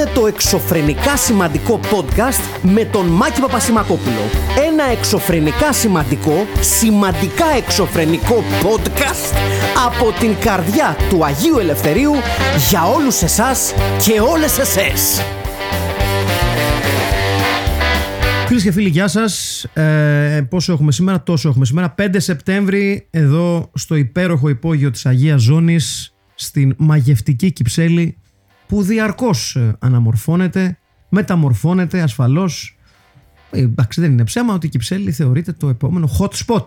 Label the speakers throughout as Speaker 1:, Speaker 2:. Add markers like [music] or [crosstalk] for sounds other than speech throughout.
Speaker 1: είναι το εξωφρενικά σημαντικό podcast με τον Μάκη Παπασημακόπουλο. Ένα εξωφρενικά σημαντικό, σημαντικά εξωφρενικό podcast από την καρδιά του Αγίου Ελευθερίου για όλους εσάς και όλες εσές.
Speaker 2: Φίλες και φίλοι, γεια σας. Ε, πόσο έχουμε σήμερα, τόσο έχουμε σήμερα. 5 Σεπτέμβρη, εδώ στο υπέροχο υπόγειο της Αγίας Ζώνης, στην μαγευτική Κυψέλη, που διαρκώς αναμορφώνεται, μεταμορφώνεται ασφαλώς. Ε, εντάξει, δεν είναι ψέμα ότι η Κυψέλη θεωρείται το επόμενο hot spot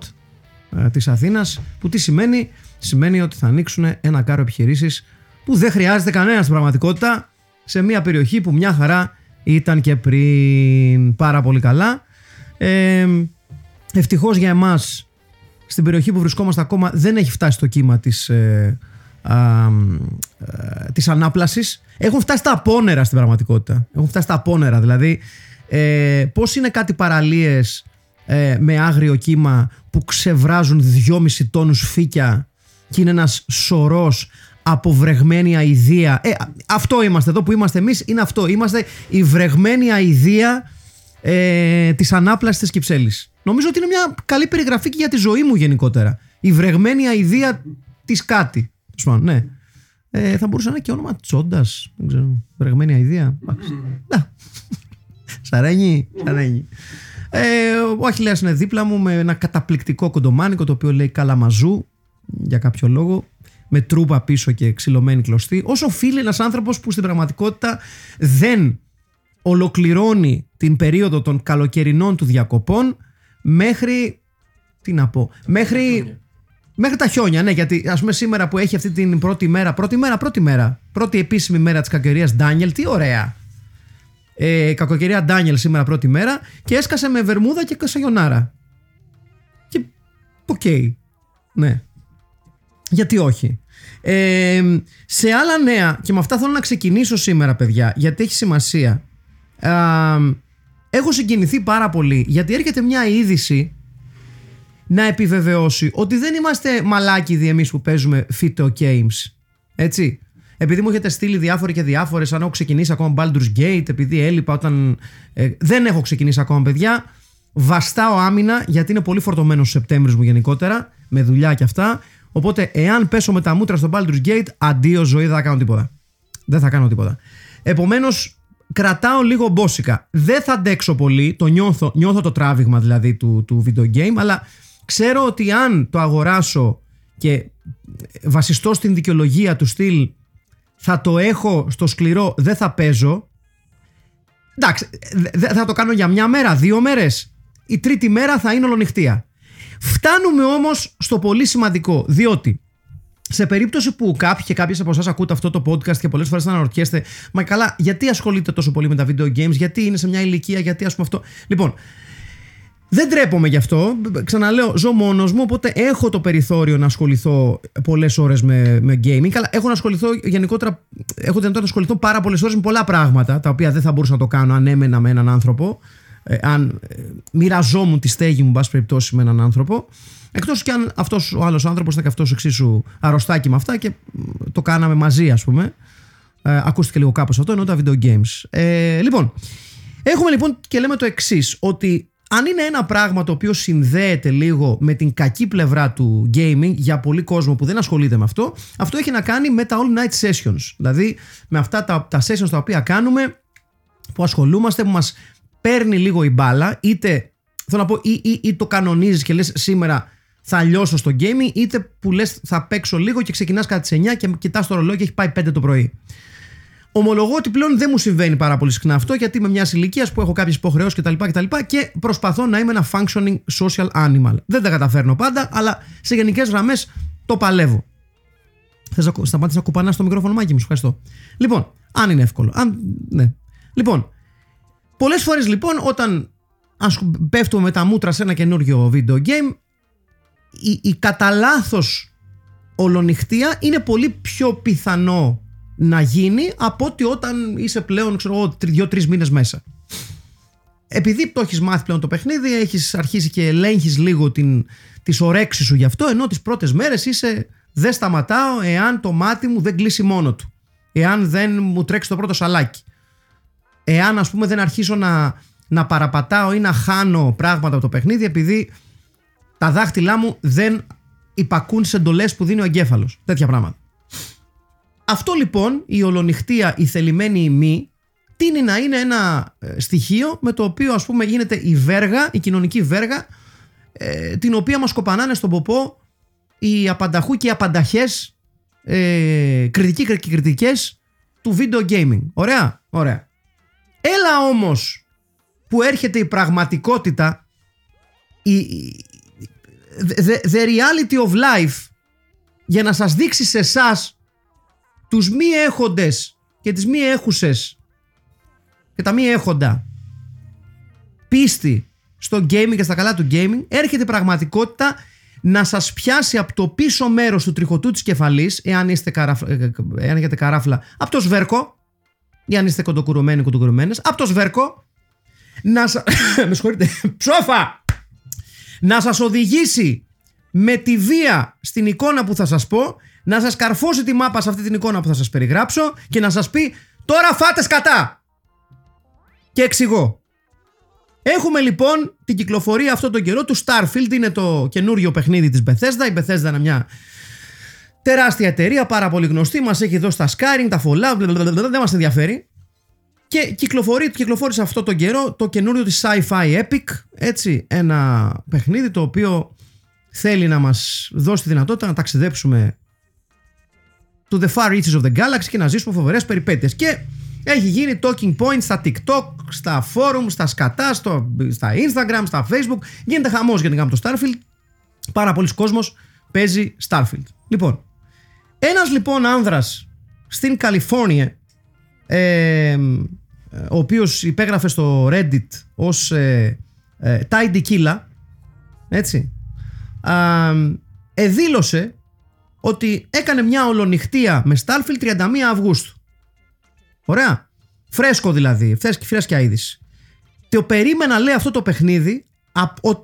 Speaker 2: ε, της Αθήνας που τι σημαίνει, σημαίνει ότι θα ανοίξουν ένα κάρο επιχειρήσεις που δεν χρειάζεται κανένα στην πραγματικότητα σε μια περιοχή που μια χαρά ήταν και πριν πάρα πολύ καλά. Ε, ευτυχώς για εμάς στην περιοχή που βρισκόμαστε ακόμα δεν έχει φτάσει το κύμα της, ε, α, ε, της ανάπλασης. Έχουν φτάσει τα απόνερα στην πραγματικότητα. Έχουν φτάσει τα απόνερα. Δηλαδή ε, πώς είναι κάτι παραλίες ε, με άγριο κύμα που ξεβράζουν 2,5 τόνους φύκια και είναι ένας σωρός αποβρεγμένη αηδία. Ε, αυτό είμαστε εδώ που είμαστε εμείς, είναι αυτό. Είμαστε η βρεγμένη αηδία ε, της ανάπλασης της Κυψέλης. Νομίζω ότι είναι μια καλή περιγραφή και για τη ζωή μου γενικότερα. Η βρεγμένη αηδία της κάτι. Ναι. Ε, θα μπορούσε να είναι και όνομα Τσόντας. Δεν ξέρω. Βρεγμένη αηδία. Να. Σαρένι. Σαρένι. Ε, ο Αχιλέας είναι δίπλα μου με ένα καταπληκτικό κοντομάνικο το οποίο λέει Καλαμαζού για κάποιο λόγο με τρούπα πίσω και ξυλωμένη κλωστή, όσο οφείλει ένας άνθρωπος που στην πραγματικότητα δεν ολοκληρώνει την περίοδο των καλοκαιρινών του διακοπών μέχρι. Τι να πω. Μέχρι. Μέχρι τα χιόνια, ναι, γιατί ας πούμε σήμερα που έχει αυτή την πρώτη μέρα, πρώτη μέρα, πρώτη μέρα, πρώτη επίσημη μέρα της κακοκαιρίας Ντάνιελ, τι ωραία. Ε, κακοκαιρία Ντάνιελ σήμερα πρώτη μέρα και έσκασα με βερμούδα και σαγιονάρα. Και OK. Okay. Ναι. Γιατί όχι. Ε, σε άλλα νέα, και με αυτά θέλω να ξεκινήσω σήμερα, παιδιά, γιατί έχει σημασία. Ε, έχω συγκινηθεί πάρα πολύ γιατί έρχεται μια είδηση να επιβεβαιώσει ότι δεν είμαστε μαλάκιδοι εμείς που παίζουμε Fito Games. Έτσι. Επειδή μου έχετε στείλει διάφοροι και διάφορες, αν έχω ξεκινήσει ακόμα Baldur's Gate, επειδή έλειπα όταν. Ε, δεν έχω ξεκινήσει ακόμα, παιδιά. Βαστάω άμυνα γιατί είναι πολύ φορτωμένος ο Σεπτέμβρη μου γενικότερα, με δουλειά και αυτά. Οπότε, εάν πέσω με τα μούτρα στο Baldur's Gate, αντίο ζωή, δεν θα κάνω τίποτα. Δεν θα κάνω τίποτα. Επομένως, κρατάω λίγο μπόσικα. Δεν θα αντέξω πολύ, το νιώθω, νιώθω το τράβηγμα δηλαδή του, του video game, αλλά ξέρω ότι αν το αγοράσω και βασιστώ στην δικαιολογία του στυλ θα το έχω στο σκληρό, δεν θα παίζω. Εντάξει, θα το κάνω για μια μέρα, δύο μέρες. Η τρίτη μέρα θα είναι ολονυχτία. Φτάνουμε όμως στο πολύ σημαντικό, διότι σε περίπτωση που κάποιοι και κάποιες από εσάς ακούτε αυτό το podcast και πολλές φορές θα αναρωτιέστε, Μα καλά, γιατί ασχολείται τόσο πολύ με τα video games, γιατί είναι σε μια ηλικία, γιατί ας πούμε αυτό. Λοιπόν, δεν τρέπομαι γι' αυτό. Ξαναλέω, ζω μόνος μου, οπότε έχω το περιθώριο να ασχοληθώ πολλές ώρες με, με gaming. Καλά, έχω να ασχοληθώ γενικότερα. Έχω δυνατότητα να ασχοληθώ πάρα πολλές ώρες με πολλά πράγματα, τα οποία δεν θα μπορούσα να το κάνω αν έμενα με έναν άνθρωπο ε, αν ε, μοιραζόμουν τη στέγη μου, μπας περιπτώσει, με έναν άνθρωπο. Εκτός κι αν αυτός ο άλλος άνθρωπος ήταν και αυτός εξίσου αρρωστάκι με αυτά και το κάναμε μαζί, ας πούμε. Ε, ακούστηκε λίγο κάπως αυτό, ενώ τα video games. Ε, λοιπόν, έχουμε λοιπόν και λέμε το εξής, ότι αν είναι ένα πράγμα το οποίο συνδέεται λίγο με την κακή πλευρά του gaming για πολύ κόσμο που δεν ασχολείται με αυτό, αυτό έχει να κάνει με τα all night sessions. Δηλαδή με αυτά τα, τα sessions τα οποία κάνουμε, που ασχολούμαστε, που μας παίρνει λίγο η μπάλα, είτε θέλω να πω, ή, ή, ή το κανονίζεις και λες σήμερα θα λιώσω στο gaming, είτε που λες θα παίξω λίγο και ξεκινάς κατά τις 9 και κοιτάς το ρολόι και έχει πάει 5 το πρωί. Ομολογώ ότι πλέον δεν μου συμβαίνει πάρα πολύ συχνά αυτό γιατί είμαι μιας ηλικίας που έχω κάποιες υποχρεώσεις κτλ, κτλ. Και προσπαθώ να είμαι ένα functioning social animal. Δεν τα καταφέρνω πάντα, αλλά σε γενικές γραμμές το παλεύω. Θες να σταματήσεις να κουπανάς το μικρόφωνο μάκι μου, σου ευχαριστώ. Λοιπόν, αν είναι εύκολο. Αν, ναι. Λοιπόν, Πολλές φορές λοιπόν όταν ας πέφτουμε με τα μούτρα σε ένα καινούριο video game η, η κατά λάθος ολονυχτία είναι πολύ πιο πιθανό να γίνει από ότι όταν είσαι πλέον ξέρω εγώ δύο-τρεις μήνες μέσα. Επειδή το έχεις μάθει πλέον το παιχνίδι, έχεις αρχίσει και ελέγχεις λίγο την, τις ορέξεις σου γι' αυτό, ενώ τις πρώτες μέρες είσαι δεν σταματάω εάν το μάτι μου δεν κλείσει μόνο του. Εάν δεν μου τρέξει το πρώτο σαλάκι. εάν ας πούμε δεν αρχίσω να, να παραπατάω ή να χάνω πράγματα από το παιχνίδι επειδή τα δάχτυλά μου δεν υπακούν σε εντολές που δίνει ο εγκέφαλος. Τέτοια πράγματα. Αυτό λοιπόν η ολονυχτία, η θελημένη ημί τίνει να είναι ένα ε, στοιχείο με το οποίο ας πούμε γίνεται η βέργα, η κοινωνική βέργα ε, την οποία μας κοπανάνε στον ποπό οι απανταχού και οι απανταχές ε, κριτικοί και κριτικές του video gaming. Ωραία, ωραία. Έλα όμως που έρχεται η πραγματικότητα η, the, the reality of life για να σας δείξει σε εσάς τους μη έχοντες και τις μη έχουσες και τα μη έχοντα πίστη στο gaming και στα καλά του gaming έρχεται η πραγματικότητα να σας πιάσει από το πίσω μέρος του τριχωτού της κεφαλής εάν, είστε ε, εάν έχετε καράφλα από το σβέρκο ή αν είστε κοντοκουρουμένοι κοντοκουρουμένες από το σβέρκο να σα... [coughs] με συγχωρείτε [coughs] ψόφα! Να σας οδηγήσει με τη βία στην εικόνα που θα σας πω να σας καρφώσει τη μάπα σε αυτή την εικόνα που θα σας περιγράψω και να σας πει τώρα φάτες σκατά και εξηγώ Έχουμε λοιπόν την κυκλοφορία αυτόν τον καιρό του Starfield, είναι το καινούριο παιχνίδι της Bethesda. Η Bethesda είναι μια τεράστια εταιρεία, πάρα πολύ γνωστή, μας έχει δώσει τα Skyrim, τα Fallout, δεν μας ενδιαφέρει. Και κυκλοφορεί, κυκλοφόρησε αυτό τον καιρό το καινούριο της Sci-Fi Epic, έτσι, ένα παιχνίδι το οποίο θέλει να μας δώσει τη δυνατότητα να ταξιδέψουμε to the far reaches of the galaxy και να ζήσουμε φοβερές περιπέτειες. Και έχει γίνει talking point στα TikTok, στα forum, στα σκατά, στο, στα Instagram, στα Facebook. Γίνεται χαμός γενικά με το Starfield. Πάρα πολλοί κόσμος παίζει Starfield. Λοιπόν, ένας λοιπόν άνδρας στην Καλιφόρνια, ε, ο οποίος υπέγραφε στο Reddit ως ε, ε, Tidy Killa, έτσι, εδήλωσε ότι έκανε μια ολονυχτία με Starfield 31 Αυγούστου. Ωραία. Φρέσκο δηλαδή. Φρέσκια είδηση. Το περίμενα, λέει, αυτό το παιχνίδι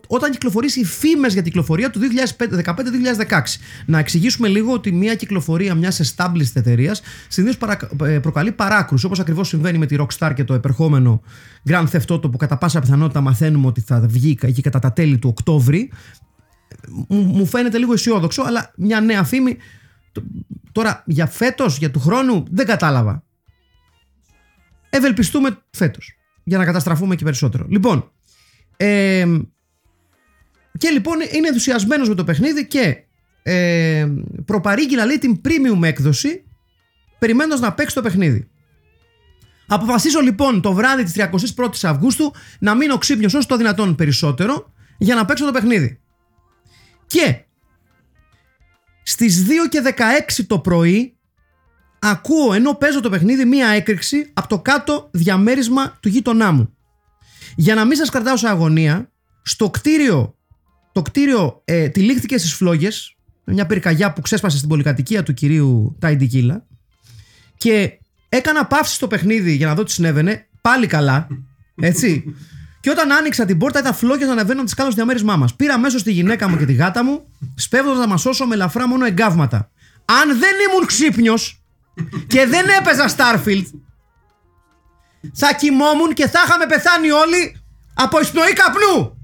Speaker 2: όταν κυκλοφορήσει οι φήμες για την κυκλοφορία του 2015-2016. Να εξηγήσουμε λίγο ότι μια κυκλοφορία μιας established εταιρείας συνήθως ε, προκαλεί παράκρου, όπως ακριβώς συμβαίνει με τη Rockstar και το επερχόμενο Grand Theft Auto που κατά πάσα πιθανότητα μαθαίνουμε ότι θα βγει εκεί κατά τα τέλη του Οκτώβρη. Μου φαίνεται λίγο αισιόδοξο, αλλά μια νέα φήμη. Τώρα για φέτος, για του χρόνου, δεν κατάλαβα. Ευελπιστούμε φέτος. Για να καταστραφούμε και περισσότερο. Λοιπόν. Ε, και λοιπόν είναι ενθουσιασμένος με το παιχνίδι και ε, προπαρήγγει να λέει την premium έκδοση περιμένοντας να παίξει το παιχνίδι. Αποφασίζω λοιπόν το βράδυ της 31ης Αυγούστου να μείνω ξύπνιος όσο το δυνατόν περισσότερο για να παίξω το παιχνίδι. Και στις 2 και 16 το πρωί ακούω ενώ παίζω το παιχνίδι μία έκρηξη από το κάτω διαμέρισμα του γείτονά μου. Για να μην σας κρατάω σε αγωνία, στο κτίριο, το κτίριο ε, τυλίχθηκε στις φλόγες, μια πυρκαγιά που ξέσπασε στην πολυκατοικία του κυρίου Τάιντι Κίλα και έκανα παύση στο παιχνίδι για να δω τι συνέβαινε, πάλι καλά, έτσι. Και όταν άνοιξα την πόρτα, ήταν φλόγε να ανεβαίνουν τις κάλε διαμέρισμά μας. Πήρα μέσω στη γυναίκα μου και τη γάτα μου, σπέβδοντα να μας σώσω με ελαφρά μόνο εγκάβματα. Αν δεν ήμουν ξύπνιος, και δεν έπαιζα Starfield, θα κοιμόμουν και θα είχαμε πεθάνει όλοι από εισπνοή καπνού.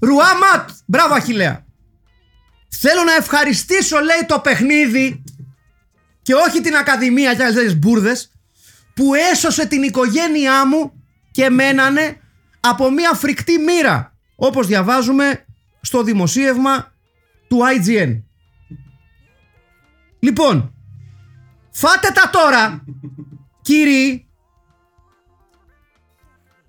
Speaker 2: Ρουάματ! Μπράβο Αχιλέα. Θέλω να ευχαριστήσω λέει το παιχνίδι και όχι την Ακαδημία και άλλες μπουρδες που έσωσε την οικογένειά μου και μένανε από μια φρικτή μοίρα όπως διαβάζουμε στο δημοσίευμα του IGN. Λοιπόν, φάτε τα τώρα, κύριοι.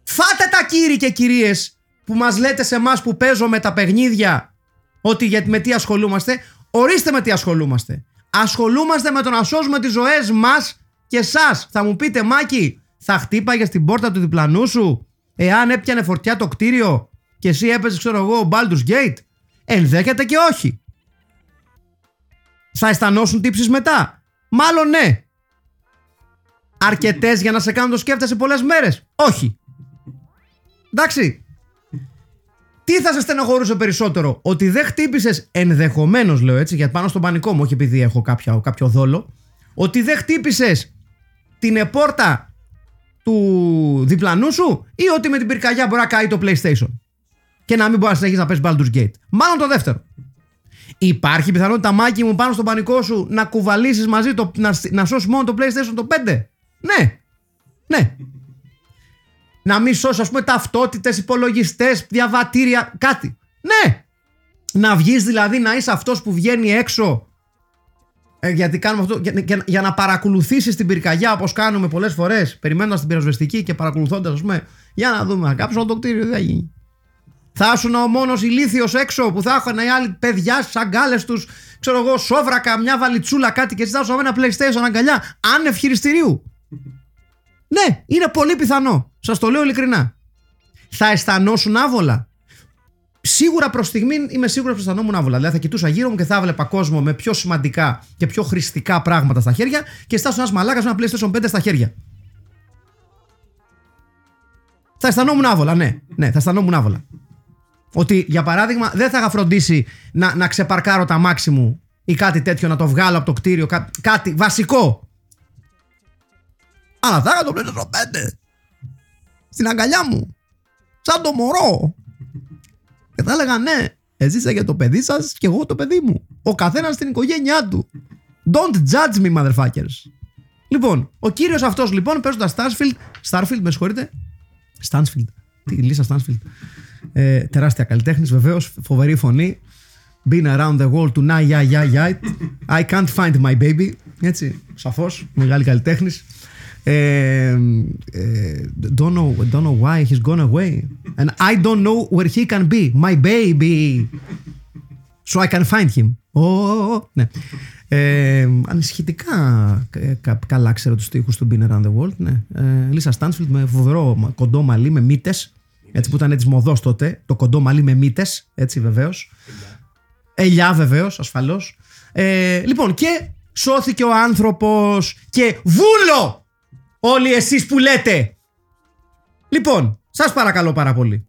Speaker 2: Φάτε τα κύριοι και κυρίες που μας λέτε σε εμάς που παίζω με τα παιχνίδια ότι για, με τι ασχολούμαστε. Ορίστε με τι ασχολούμαστε. Ασχολούμαστε με το να σώσουμε τις ζωές μας και εσάς. Θα μου πείτε Μάκη, θα χτύπαγες στην πόρτα του διπλανού σου εάν έπιανε φορτιά το κτίριο και εσύ έπαιζες ξέρω εγώ Baldur's Gate; Ενδέχεται και όχι. Θα αισθανόσουν τύψεις μετά; Μάλλον ναι. Αρκετές για να σε κάνουν το σκέφτεσαι πολλές μέρες; Όχι. Εντάξει. Τι θα σε στενοχωρούσε περισσότερο, Ότι δεν χτύπησες ενδεχομένως, λέω έτσι, γιατί πάνω στον πανικό μου, όχι επειδή έχω κάποιο, κάποιο δόλο, ότι δεν χτύπησες την επόρτα του διπλανού σου ή ότι με την πυρκαγιά μπορεί να καεί το PlayStation και να μην μπορεί να συνεχίσει να παίζει Baldur's Gate. Μάλλον το δεύτερο. Υπάρχει πιθανότητα μάκι μου πάνω στο πανικό σου να κουβαλήσεις μαζί το, να, να σώσεις μόνο το PlayStation το 5. Ναι. Ναι. Να μην σώσεις, ας πούμε, ταυτότητες, υπολογιστές, διαβατήρια, κάτι. Ναι. Να βγεις δηλαδή να είσαι αυτός που βγαίνει έξω. Ε, γιατί κάνουμε αυτό. Για, για, να παρακολουθήσεις την πυρκαγιά όπως κάνουμε πολλές φορές, περιμένοντας την πυροσβεστική και παρακολουθώντας, ας πούμε, για να δούμε, να κάψουμε το κτίριο, δεν θα γίνει. Θα ήσουν ο μόνος ηλίθιος έξω που θα έχουν οι άλλοι παιδιά στι αγκάλε τους, ξέρω εγώ, σόβρακα, μια βαλιτσούλα, κάτι και ζητάω ένα PlayStation αγκαλιά, άνευ χειριστηρίου. Ναι, είναι πολύ πιθανό. Σας το λέω ειλικρινά. Θα αισθανόσουν άβολα. Σίγουρα προς στιγμή είμαι σίγουρος ότι αισθανόμουν άβολα. Δηλαδή θα κοιτούσα γύρω μου και θα έβλεπα κόσμο με πιο σημαντικά και πιο χρηστικά πράγματα στα χέρια και στάσουν ένας μαλάκας με ένα PlayStation 5 στα χέρια. Θα αισθανόμουν άβολα, ναι. Ναι, θα αισθανόμουν άβολα. Ότι για παράδειγμα δεν θα είχα φροντίσει να, να ξεπαρκάρω τα μάξι μου ή κάτι τέτοιο, να το βγάλω από το κτίριο, κά, κάτι βασικό. Αλλά θα είχα το PlayStation 5 στην αγκαλιά μου. Σαν το μωρό. Και θα έλεγα ναι, εσείς για το παιδί σας και εγώ το παιδί μου. Ο καθένας στην οικογένειά του. Don't judge me, motherfuckers. Λοιπόν, ο κύριος αυτός λοιπόν παίζοντας Starfield, Starfield με συγχωρείτε, Stansfield, τι Λίσα Stansfield, ε, τεράστια καλλιτέχνης, βεβαίως, φοβερή φωνή. Been around the world to night, yeah, yeah, yeah. I can't find my baby. Έτσι, σαφώς, μεγάλη καλλιτέχνης. Ε, ε, don't, know, don't know why he's gone away. And I don't know where he can be. My baby. So I can find him. Oh, ναι. Ε, ανησυχητικά ε, καλά ξέρω τους στίχους του Been Around the World. Ναι. Ε, Λίσα Στάνσφιλντ με φοβερό κοντό μαλλί, με μύτες έτσι που ήταν έτσι μοδός τότε, το κοντό μαλλί με μύτες, έτσι βεβαίως. Ελιά βεβαίως, ασφαλώς. Ε, λοιπόν, και σώθηκε ο άνθρωπος και βούλο! Όλοι εσείς που λέτε. Λοιπόν, σας παρακαλώ πάρα πολύ.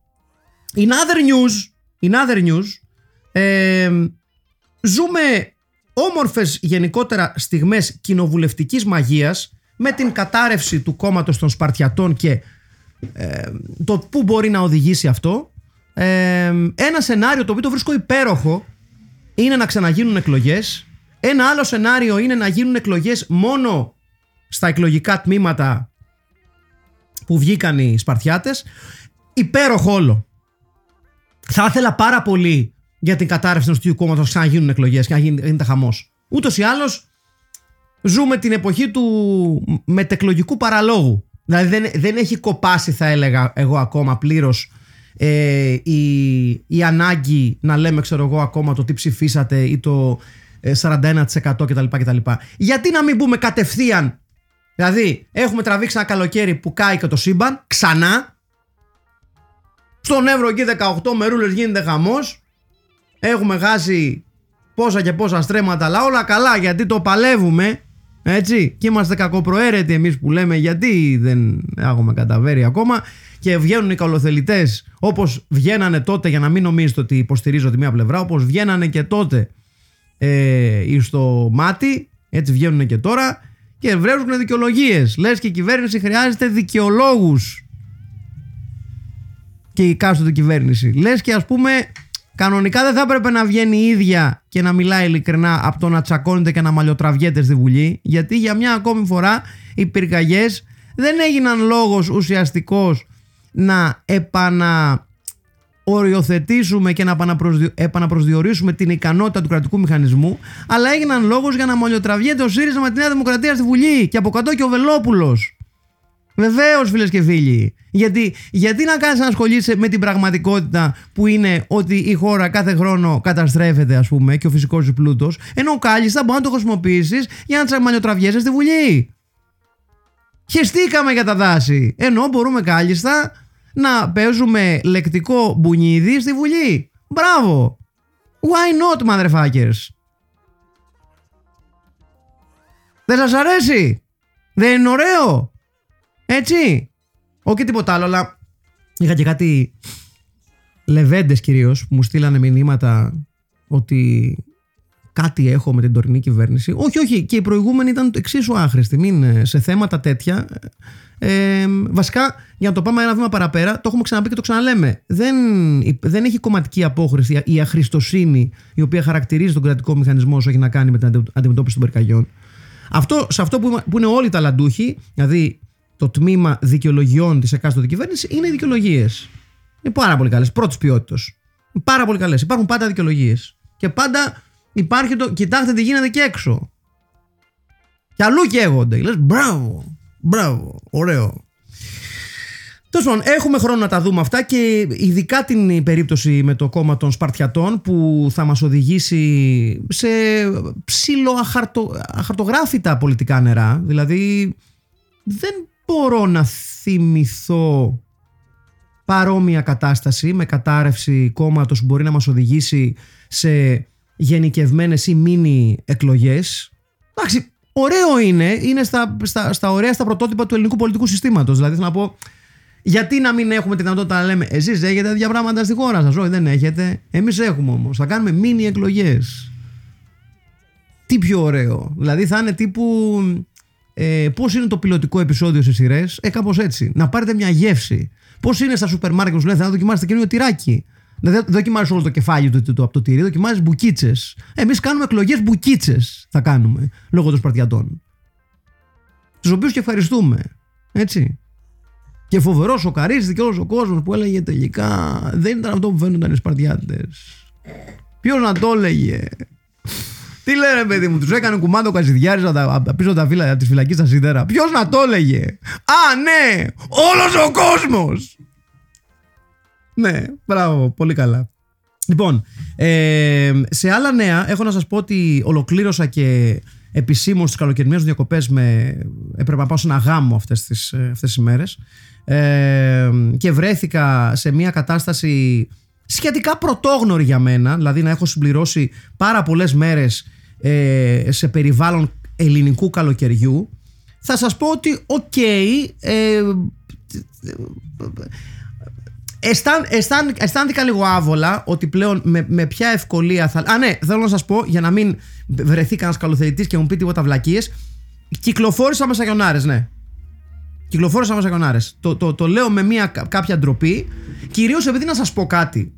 Speaker 2: In other news, in other news ε, ζούμε όμορφες γενικότερα στιγμές κοινοβουλευτικής μαγείας με την κατάρρευση του κόμματος των Σπαρτιατών και ε, το πού μπορεί να οδηγήσει αυτό. Ε, ένα σενάριο το οποίο το βρίσκω υπέροχο είναι να ξαναγίνουν εκλογές. Ένα άλλο σενάριο είναι να γίνουν εκλογές μόνο στα εκλογικά τμήματα που βγήκαν οι Σπαρτιάτες. Υπέροχο όλο. Θα ήθελα πάρα πολύ για την κατάρρευση του Νοστιού Κόμματος να ξαναγίνουν εκλογές και να γίνεται χαμός. Ούτως ή άλλως, ζούμε την εποχή του μετεκλογικού παραλόγου. Δηλαδή δεν, δεν έχει κοπάσει θα έλεγα εγώ ακόμα πλήρως ε, η, η ανάγκη να λέμε ξέρω εγώ ακόμα το τι ψηφίσατε ή το 41% κτλ, κτλ. Γιατί να μην μπούμε κατευθείαν Δηλαδή έχουμε τραβήξει ένα καλοκαίρι που κάει και το σύμπαν ξανά. Στον Εύρο εκεί 18 μερούλες γίνεται χαμός. Έχουμε χάσει πόσα και πόσα στρέμματα αλλά όλα καλά γιατί το παλεύουμε έτσι, και είμαστε κακοπροαίρετοι εμείς που λέμε γιατί δεν έχουμε καταβέρει ακόμα. Και βγαίνουν οι καλοθελητές όπως βγαίνανε τότε, για να μην νομίζετε ότι υποστηρίζω τη μία πλευρά, όπως βγαίνανε και τότε ε, στο μάτι, έτσι βγαίνουν και τώρα και βρέζουν δικαιολογίες. Λες και η κυβέρνηση χρειάζεται δικαιολόγους. Και η κάστοτε κυβέρνηση. Λες και ας πούμε Κανονικά δεν θα έπρεπε να βγαίνει η ίδια και να μιλάει ειλικρινά από το να τσακώνεται και να μαλλιοτραβιέται στη Βουλή, γιατί για μια ακόμη φορά οι πυρκαγιές δεν έγιναν λόγος ουσιαστικός να επαναοριοθετήσουμε και να επαναπροσδιορίσουμε την ικανότητα του κρατικού μηχανισμού, αλλά έγιναν λόγος για να μαλλιοτραβιέται ο ΣΥΡΙΖΑ με τη Νέα Δημοκρατία στη Βουλή και από κάτω και ο Βελόπουλος. Βεβαίως, φίλες και φίλοι. Γιατί, γιατί να κάνεις να ασχολείσαι με την πραγματικότητα που είναι ότι η χώρα κάθε χρόνο καταστρέφεται, ας πούμε, και ο φυσικός του πλούτος, ενώ κάλλιστα μπορεί να το χρησιμοποιήσεις για να τσαμανιοτραβιέσαι στη Βουλή. Χεστήκαμε για τα δάση. Ενώ μπορούμε κάλλιστα να παίζουμε λεκτικό μπουνίδι στη Βουλή. Μπράβο. Why not, motherfuckers; Δεν σας αρέσει; Δεν είναι ωραίο; Έτσι; Όχι τίποτα άλλο, αλλά είχα και κάτι λεβέντες κυρίως που μου στείλανε μηνύματα ότι κάτι έχω με την τωρινή κυβέρνηση. Όχι, όχι. Και η προηγούμενη ήταν εξίσου άχρηστη. Μην ε, σε θέματα τέτοια. Ε, βασικά, για να το πάμε ένα βήμα παραπέρα, το έχουμε ξαναπεί και το ξαναλέμε. Δεν, δεν έχει κομματική απόχρηση η αχρηστοσύνη η οποία χαρακτηρίζει τον κρατικό μηχανισμό όσο έχει να κάνει με την αντιμετώπιση των περκαγιών. Αυτό, σε αυτό που, που είναι όλοι τα ταλαντούχοι, δηλαδή το τμήμα δικαιολογιών της εκάστοτε κυβέρνησης, είναι οι δικαιολογίες. Είναι πάρα πολύ καλές. Πρώτης ποιότητας. Πάρα πολύ καλές. Υπάρχουν πάντα δικαιολογίες. Και πάντα υπάρχει το. Κοιτάξτε τι γίνεται και έξω. Και αλλού καίγονται. Λες μπράβο. Μπράβο. Ωραίο. Τέλος πάντων, έχουμε χρόνο να τα δούμε αυτά και ειδικά την περίπτωση με το κόμμα των Σπαρτιατών που θα μας οδηγήσει σε ψηλό αχαρτογράφητα πολιτικά νερά. Δηλαδή, δεν μπορώ να θυμηθώ παρόμοια κατάσταση με κατάρρευση κόμματος που μπορεί να μας οδηγήσει σε γενικευμένες ή μίνι εκλογές. Εντάξει, ωραίο είναι, είναι στα, στα, στα ωραία στα πρωτότυπα του ελληνικού πολιτικού συστήματος. Δηλαδή θέλω να πω, γιατί να μην έχουμε τη δυνατότητα να λέμε Εσείς έχετε τέτοια πράγματα στη χώρα σας. Όχι, δεν έχετε. Εμείς έχουμε όμως. Θα κάνουμε μίνι εκλογές. Τι πιο ωραίο. Δηλαδή θα είναι τύπου. Ε, Πώς είναι το πιλωτικό επεισόδιο σε σειρές, Ε, κάπως έτσι. Να πάρετε μια γεύση. Πώς είναι στα σούπερ μάρκετ που λένε θα δοκιμάσετε καινούριο τυράκι. Δεν δοκιμάζεις όλο το κεφάλι του, του, από το τυρί, δοκιμάζεις μπουκίτσες. Εμείς κάνουμε εκλογές μπουκίτσες. Θα κάνουμε λόγω των Σπαρτιατών. Τους οποίους και ευχαριστούμε. Έτσι. Και φοβερός σοκαρίστηκε όλο ο κόσμος που έλεγε τελικά δεν ήταν αυτό που φαίνονταν οι Σπαρτιάτες. Ποιος να το έλεγε. Τι λένε, παιδί μου, τους έκανε κουμάντο ο Καζιδιάρης από πίσω τα φύλλα τη φυλακή στα σίδερα. Ποιος να το έλεγε. Α, ναι! Όλος ο κόσμος! Ναι, μπράβο, πολύ καλά. Λοιπόν, ε, σε άλλα νέα, έχω να σας πω ότι ολοκλήρωσα και επισήμω τις καλοκαιρινές διακοπές με. Έπρεπε να πάω σε ένα γάμο αυτές τις αυτές ε, μέρες. Ε, και βρέθηκα σε μια κατάσταση σχετικά πρωτόγνωρη για μένα, δηλαδή να έχω συμπληρώσει πάρα πολλές μέρες ε, σε περιβάλλον ελληνικού καλοκαιριού, θα σας πω ότι οκ, ε, αισθάν, αισθάν, αισθάνθηκα λίγο άβολα ότι πλέον με, με ποια ευκολία θα... Α ναι, θέλω να σας πω για να μην βρεθεί κανένας καλοθελητής και μου πει τίποτα βλακείες, κυκλοφόρησα με σαγιονάρες, ναι. Κυκλοφόρησα με σαγιονάρες. Το, το, το λέω με μια κάποια ντροπή, κυρίως επειδή να σας πω κάτι.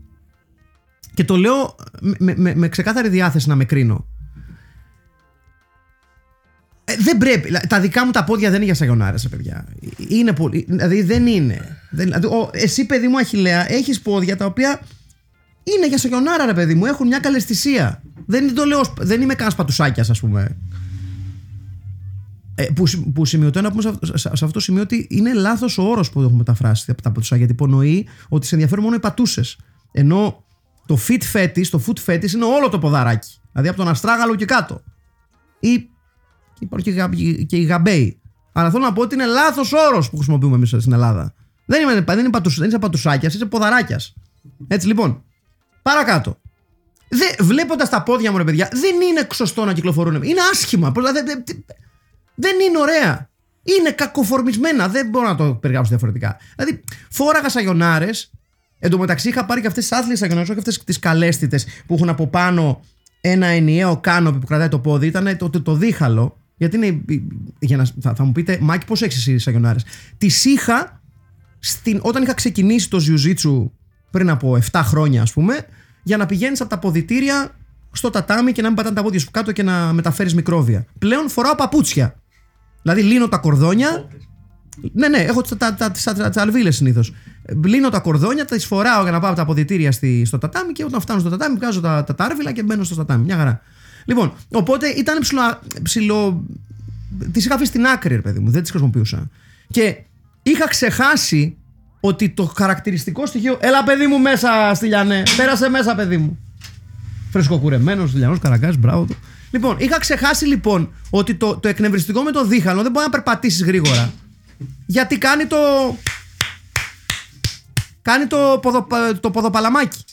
Speaker 2: Και το λέω με, με, με ξεκάθαρη διάθεση να με κρίνω. Ε, δεν πρέπει. Τα δικά μου τα πόδια δεν είναι για σαγιονάρε, παιδιά. Είναι πολύ. Δηλαδή δεν είναι. Δηλαδή, ο, εσύ, παιδί μου, Αχηλέα, έχεις πόδια τα οποία είναι για σαγιονάρα, ρε παιδί μου. Έχουν μια καλαισθησία. Δεν, το λέω, δεν είμαι κανένα πατουσάκια, ας πούμε. Ε, που, που σημειωτώ να πούμε σε, σε, αυτό το σημείο ότι είναι λάθος ο όρος που έχουμε μεταφράσει από τα πατουσά. Γιατί υπονοεί ότι σε ενδιαφέρουν μόνο οι πατούσες. Ενώ το fit fetish, το foot fetish είναι όλο το ποδαράκι. Δηλαδή από τον αστράγαλο και κάτω. Ή υπάρχει και η γαμπέη. Αλλά θέλω να πω ότι είναι λάθος όρος που χρησιμοποιούμε εμείς στην Ελλάδα. Δεν, είμαι, δεν, είναι πατουσ, δεν είσαι πατουσάκια, είσαι ποδαράκιας. Έτσι λοιπόν. Παρακάτω. Βλέποντας τα πόδια μου, ρε παιδιά, δεν είναι σωστό να κυκλοφορούν. Είναι άσχημα. Δηλαδή, δεν είναι ωραία. Είναι κακοφορμισμένα. Δεν μπορώ να το περιγράψω διαφορετικά. Δηλαδή, φόραγα σαγιονάρες. Εν τω μεταξύ, είχα πάρει και αυτές τις άθλιες σαγιονάρες, όχι αυτές τις καλέστητες που έχουν από πάνω ένα ενιαίο κάνοπι που κρατάει το πόδι. Ήταν το, το, το δίχαλο. Γιατί είναι. Για να, θα, θα μου πείτε, Μάκη, πώς έχεις εσύ σαγιονάρες; Τι είχα στην, όταν είχα ξεκινήσει το Ζιουζίτσου πριν από 7 χρόνια, ας πούμε, για να πηγαίνεις από τα ποδητήρια στο τατάμι και να μην πατάνε τα πόδια σου κάτω και να μεταφέρεις μικρόβια. Πλέον φοράω παπούτσια. Δηλαδή λύνω τα κορδόνια. Ναι, ναι, έχω τι αλβίλες συνήθως. Λύνω τα κορδόνια, τα φοράω για να πάω από τα αποδητήρια στο τατάμι και όταν φτάνω στο τατάμι βγάζω τα, τα τάρβιλα και μπαίνω στο τατάμι. Μια χαρά. Λοιπόν, οπότε ήταν ψηλό. ψηλό τις είχα αφήσει στην άκρη, ρε παιδί μου, δεν τις χρησιμοποιούσα. Και είχα ξεχάσει ότι το χαρακτηριστικό στοιχείο. Έλα, παιδί μου, μέσα στη Λιανέ. Πέρασε μέσα, παιδί μου. Φρεσκοκουρεμένος, Λιανό Καραγκά, μπράβο του. Λοιπόν, είχα ξεχάσει λοιπόν ότι το, το εκνευριστικό με το δίχαλο δεν μπορεί να περπατήσεις γρήγορα. Γιατί κάνει το. Κάνει το, ποδο, το ποδοπαλαμάκι.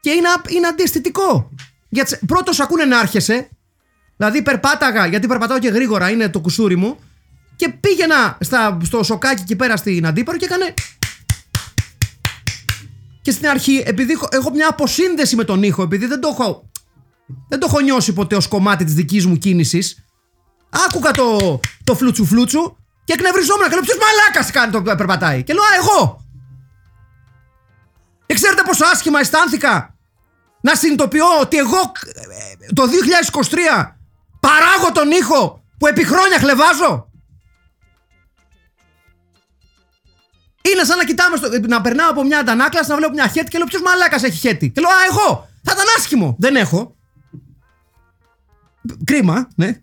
Speaker 2: Και είναι, είναι αντιαισθητικό. Γιατί πρώτος ακούνε να άρχεσαι. Δηλαδή περπάταγα, γιατί περπατάω και γρήγορα, είναι το κουσούρι μου. Και πήγαινα στα, στο σοκάκι εκεί πέρα στην αντίπαρο και έκανε. Και στην αρχή, επειδή έχω μια αποσύνδεση με τον ήχο, επειδή δεν το έχω Δεν το έχω νιώσει ποτέ ως κομμάτι της δικής μου κίνησης. Άκουγα το, το φλούτσου φλούτσου και εκνευριζόμουν. Και λέω: Ποιος μαλάκας κάνει το περπατάει. Και λέω: Α, εγώ. Και ξέρετε πόσο άσχημα αισθάνθηκα να συνειδητοποιώ ότι εγώ ε, το 2023 παράγω τον ήχο που επί χρόνια χλεβάζω. Είναι σαν να κοιτάμε, στο, να περνάω από μια αντανάκλαση, να βλέπω μια χέτη και λέω ποιος μαλάκας έχει χέτη; Και λέω Α, εγώ! Θα ήταν άσχημο. Δεν έχω. Κρίμα, ναι.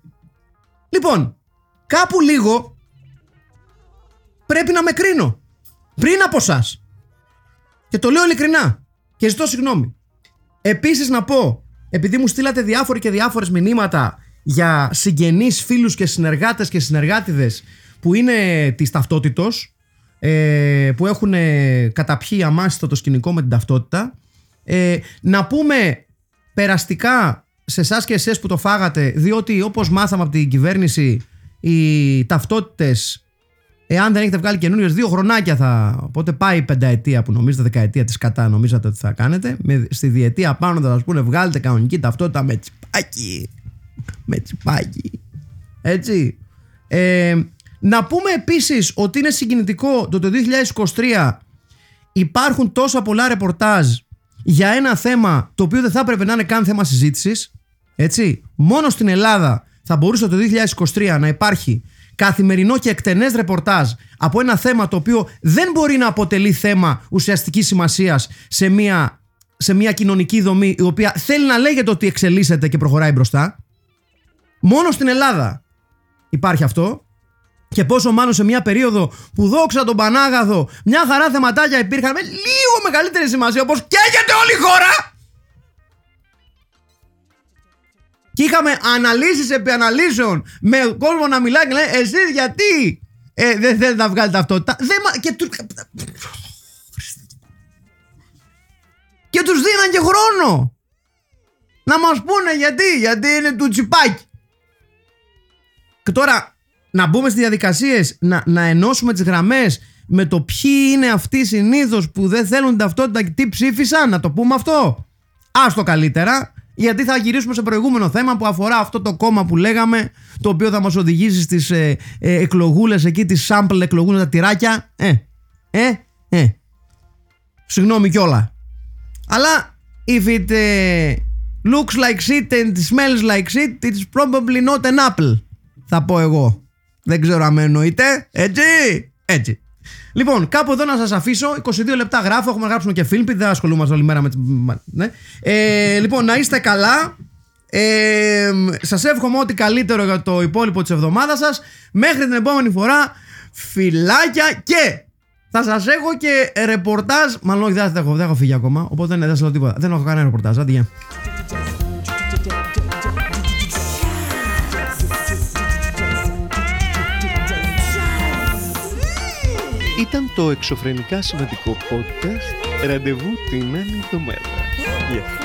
Speaker 2: Λοιπόν, κάπου λίγο πρέπει να με κρίνω. Πριν από εσάς. Και το λέω ειλικρινά. Και ζητώ συγγνώμη. Επίσης να πω, επειδή μου στείλατε διάφοροι και διάφορες μηνύματα για συγγενείς, φίλους και συνεργάτες και συνεργάτιδες που είναι της ταυτότητος, ε, που έχουν καταπιεί αμάστο το σκηνικό με την ταυτότητα, ε, να πούμε περαστικά σε εσάς και εσείς που το φάγατε, διότι όπως μάθαμε από την κυβέρνηση, οι ταυτότητες Εάν δεν έχετε βγάλει καινούριες δύο χρονάκια θα. Οπότε πάει η πενταετία που νομίζετε, δεκαετία της κατά νομίζατε ότι θα κάνετε. Με, στη διετία πάνω θα σας πούνε βγάλετε κανονική ταυτότητα με τσιπάκι. Με τσιπάκι. Έτσι. Ε, να πούμε επίσης ότι είναι συγκινητικό το το 2023 υπάρχουν τόσα πολλά ρεπορτάζ για ένα θέμα το οποίο δεν θα έπρεπε να είναι καν θέμα συζήτησης. Έτσι. Μόνο στην Ελλάδα θα μπορούσε το 2023 να υπάρχει καθημερινό και εκτενές ρεπορτάζ από ένα θέμα το οποίο δεν μπορεί να αποτελεί θέμα ουσιαστικής σημασίας σε μια, σε μια κοινωνική δομή η οποία θέλει να λέγεται ότι εξελίσσεται και προχωράει μπροστά. Μόνο στην Ελλάδα υπάρχει αυτό. Και πόσο μάλλον σε μια περίοδο που δόξα τον Πανάγαθο μια χαρά θεματάκια υπήρχαν με λίγο μεγαλύτερη σημασία όπως καίγεται όλη η χώρα Και είχαμε αναλύσεις επί αναλύσεων με κόσμο να μιλάει και λέει εσείς γιατί; Ε, δεν θέλετε να βγάλετε ταυτότητα. Δεν, και, του... και τους δίναν και χρόνο να μας πούνε γιατί, γιατί είναι του τσιπάκι. Και τώρα να μπούμε στις διαδικασίες, να, να ενώσουμε τις γραμμές με το ποιοι είναι αυτοί συνήθως που δεν θέλουν την ταυτότητα και τι ψήφισαν, να το πούμε αυτό. Άστο καλύτερα γιατί θα γυρίσουμε σε προηγούμενο θέμα που αφορά αυτό το κόμμα που λέγαμε, το οποίο θα μας οδηγήσει στις ε, ε, εκλογούλες εκεί, τις sample εκλογούλες, τα τυράκια. Ε, ε, ε. Συγγνώμη κιόλα. Αλλά, if it ε, looks like shit and smells like shit, it's probably not an apple. Θα πω εγώ. Δεν ξέρω αν με εννοείτε. Έτσι, έτσι. Λοιπόν, κάπου εδώ να σας αφήσω. 22 λεπτά γράφω. Έχουμε γράψει και φίλμπι. Δεν ασχολούμαστε όλη μέρα με. Ναι. Ε, λοιπόν, να είστε καλά. Ε, σας εύχομαι ό,τι καλύτερο για το υπόλοιπο της εβδομάδας σας. Μέχρι την επόμενη φορά, φυλάκια και θα σας έχω και ρεπορτάζ. Μάλλον όχι, δεν έχω, δεν έχω φύγει ακόμα. Οπότε δεν, θα λέω τίποτα. Δεν έχω κανένα ρεπορτάζ. Αντί,
Speaker 3: Ήταν το εξωφρενικά σημαντικό podcast. Ραντεβού την άλλη εβδομάδα. Γεια